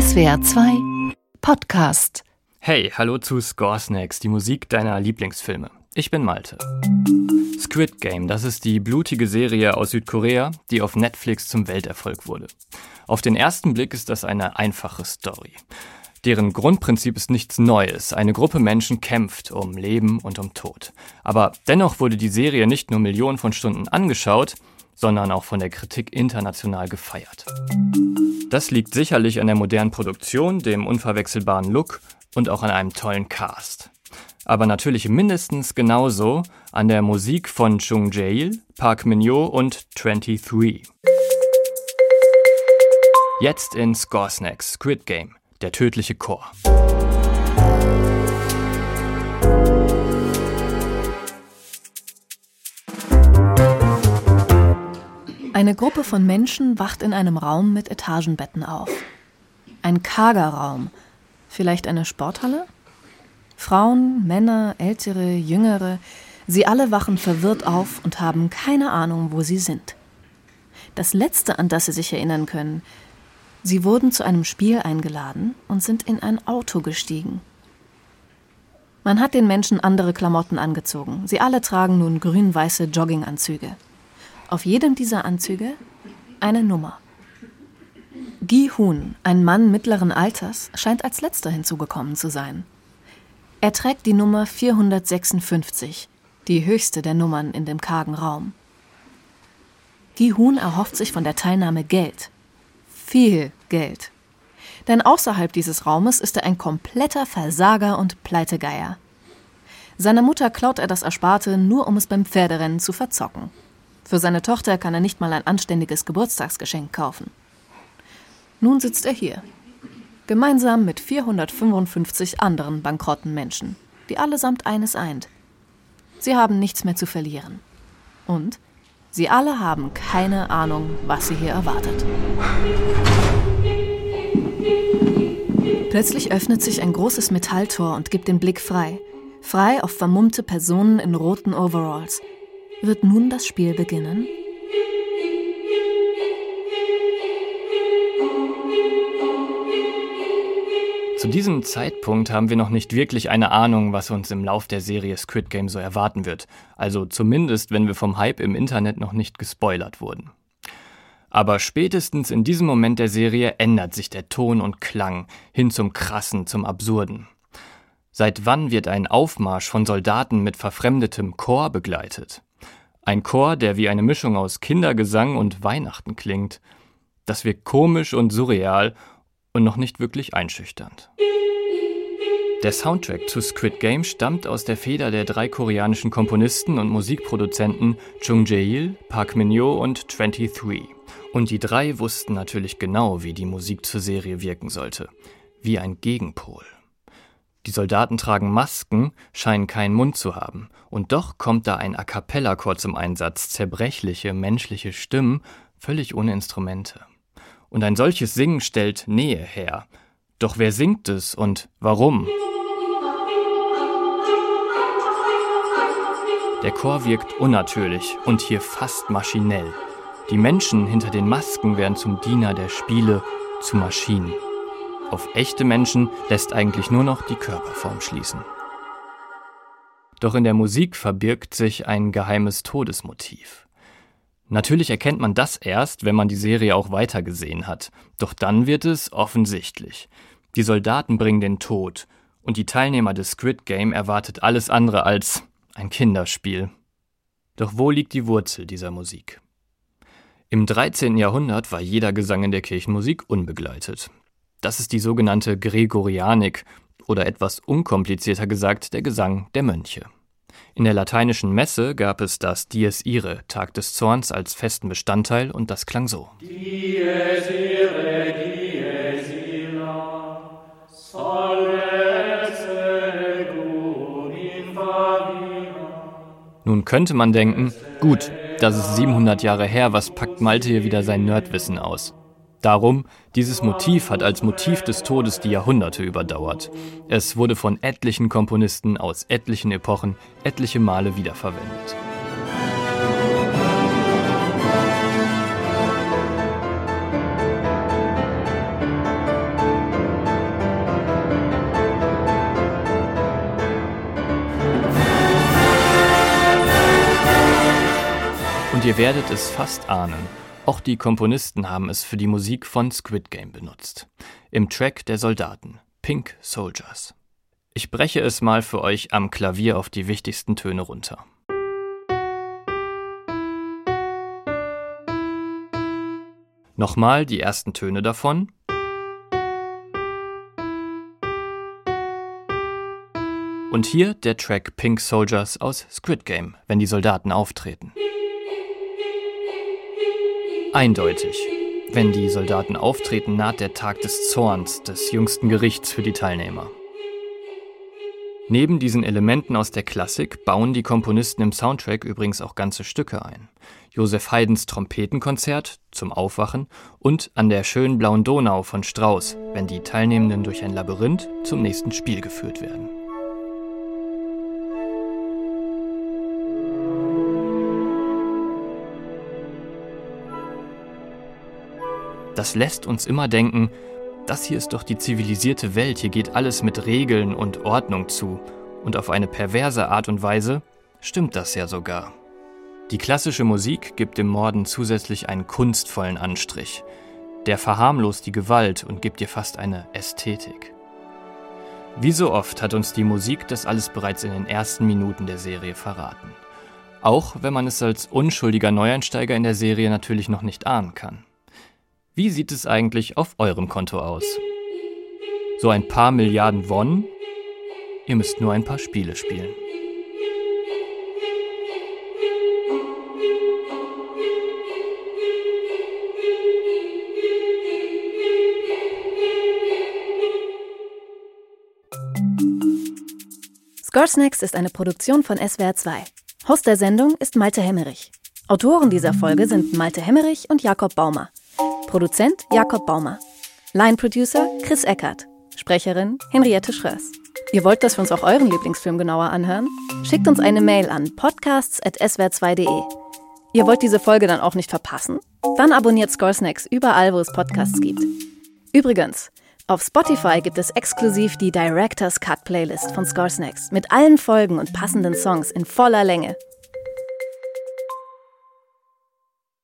SWR 2 Podcast. Hey, hallo zu Score Snacks, die Musik deiner Lieblingsfilme. Ich bin Malte. Squid Game, das ist die blutige Serie aus Südkorea, die auf Netflix zum Welterfolg wurde. Auf den ersten Blick ist das eine einfache Story. Deren Grundprinzip ist nichts Neues. Eine Gruppe Menschen kämpft um Leben und um Tod. Aber dennoch wurde die Serie nicht nur Millionen von Stunden angeschaut, sondern auch von der Kritik international gefeiert. Das liegt sicherlich an der modernen Produktion, dem unverwechselbaren Look und auch an einem tollen Cast. Aber natürlich mindestens genauso an der Musik von Chung Jae-il, Park Min-yo und 23. Jetzt in Score Snacks Squid Game, der tödliche Chor. Eine Gruppe von Menschen wacht in einem Raum mit Etagenbetten auf. Ein karger Raum. Vielleicht eine Sporthalle? Frauen, Männer, ältere, jüngere, sie alle wachen verwirrt auf und haben keine Ahnung, wo sie sind. Das Letzte, an das sie sich erinnern können, sie wurden zu einem Spiel eingeladen und sind in ein Auto gestiegen. Man hat den Menschen andere Klamotten angezogen. Sie alle tragen nun grün-weiße Jogginganzüge. Auf jedem dieser Anzüge eine Nummer. Gi Hun, ein Mann mittleren Alters, scheint als letzter hinzugekommen zu sein. Er trägt die Nummer 456, die höchste der Nummern in dem kargen Raum. Gi Hun erhofft sich von der Teilnahme Geld. Viel Geld. Denn außerhalb dieses Raumes ist er ein kompletter Versager und Pleitegeier. Seiner Mutter klaut er das Ersparte, nur um es beim Pferderennen zu verzocken. Für seine Tochter kann er nicht mal ein anständiges Geburtstagsgeschenk kaufen. Nun sitzt er hier, gemeinsam mit 455 anderen bankrotten Menschen, die allesamt eines eint. Sie haben nichts mehr zu verlieren. Und sie alle haben keine Ahnung, was sie hier erwartet. Plötzlich öffnet sich ein großes Metalltor und gibt den Blick frei. Frei auf vermummte Personen in roten Overalls, wird nun das Spiel beginnen? Zu diesem Zeitpunkt haben wir noch nicht wirklich eine Ahnung, was uns im Lauf der Serie Squid Game so erwarten wird. Also zumindest, wenn wir vom Hype im Internet noch nicht gespoilert wurden. Aber spätestens in diesem Moment der Serie ändert sich der Ton und Klang hin zum Krassen, zum Absurden. Seit wann wird ein Aufmarsch von Soldaten mit verfremdetem Chor begleitet? Ein Chor, der wie eine Mischung aus Kindergesang und Weihnachten klingt. Das wirkt komisch und surreal und noch nicht wirklich einschüchternd. Der Soundtrack zu Squid Game stammt aus der Feder der drei koreanischen Komponisten und Musikproduzenten Chung Jae-il, Park Min-yo und 23. Und die drei wussten natürlich genau, wie die Musik zur Serie wirken sollte. Wie ein Gegenpol. Die Soldaten tragen Masken, scheinen keinen Mund zu haben. Und doch kommt da ein A cappella-Chor zum Einsatz, zerbrechliche, menschliche Stimmen, völlig ohne Instrumente. Und ein solches Singen stellt Nähe her. Doch wer singt es und warum? Der Chor wirkt unnatürlich und hier fast maschinell. Die Menschen hinter den Masken werden zum Diener der Spiele, zu Maschinen. Auf echte Menschen lässt eigentlich nur noch die Körperform schließen. Doch in der Musik verbirgt sich ein geheimes Todesmotiv. Natürlich erkennt man das erst, wenn man die Serie auch weitergesehen hat. Doch dann wird es offensichtlich. Die Soldaten bringen den Tod und die Teilnehmer des Squid Game erwartet alles andere als ein Kinderspiel. Doch wo liegt die Wurzel dieser Musik? Im 13. Jahrhundert war jeder Gesang in der Kirchenmusik unbegleitet. Das ist die sogenannte Gregorianik oder etwas unkomplizierter gesagt der Gesang der Mönche. In der lateinischen Messe gab es das Dies Irae, Tag des Zorns, als festen Bestandteil und das klang so. Dies irae, dies ira, Nun könnte man denken, gut, das ist 700 Jahre her, was packt Malte hier wieder sein Nerdwissen aus? Darum, dieses Motiv hat als Motiv des Todes die Jahrhunderte überdauert. Es wurde von etlichen Komponisten aus etlichen Epochen etliche Male wiederverwendet. Und ihr werdet es fast ahnen. Auch die Komponisten haben es für die Musik von Squid Game benutzt. Im Track der Soldaten, Pink Soldiers. Ich breche es mal für euch am Klavier auf die wichtigsten Töne runter. Nochmal die ersten Töne davon. Und hier der Track Pink Soldiers aus Squid Game, wenn die Soldaten auftreten. Eindeutig. Wenn die Soldaten auftreten, naht der Tag des Zorns, des jüngsten Gerichts für die Teilnehmer. Neben diesen Elementen aus der Klassik bauen die Komponisten im Soundtrack übrigens auch ganze Stücke ein. Josef Haydns Trompetenkonzert zum Aufwachen und An der schönen blauen Donau von Strauss, wenn die Teilnehmenden durch ein Labyrinth zum nächsten Spiel geführt werden. Das lässt uns immer denken, das hier ist doch die zivilisierte Welt, hier geht alles mit Regeln und Ordnung zu. Und auf eine perverse Art und Weise stimmt das ja sogar. Die klassische Musik gibt dem Morden zusätzlich einen kunstvollen Anstrich. Der verharmlost die Gewalt und gibt ihr fast eine Ästhetik. Wie so oft hat uns die Musik das alles bereits in den ersten Minuten der Serie verraten. Auch wenn man es als unschuldiger Neueinsteiger in der Serie natürlich noch nicht ahnen kann. Wie sieht es eigentlich auf eurem Konto aus? So ein paar Milliarden Won? Ihr müsst nur ein paar Spiele spielen. Score Snacks ist eine Produktion von SWR 2. Host der Sendung ist Malte Hemmerich. Autoren dieser Folge sind Malte Hemmerich und Jakob Baumer. Produzent Jakob Baumer. Line Producer Chris Eckert. Sprecherin Henriette Schröers. Ihr wollt, dass wir uns auch euren Lieblingsfilm genauer anhören? Schickt uns eine Mail an podcasts.swr2.de. Ihr wollt diese Folge dann auch nicht verpassen? Dann abonniert Score Snacks überall, wo es Podcasts gibt. Übrigens, auf Spotify gibt es exklusiv die Director's Cut Playlist von Score Snacks mit allen Folgen und passenden Songs in voller Länge.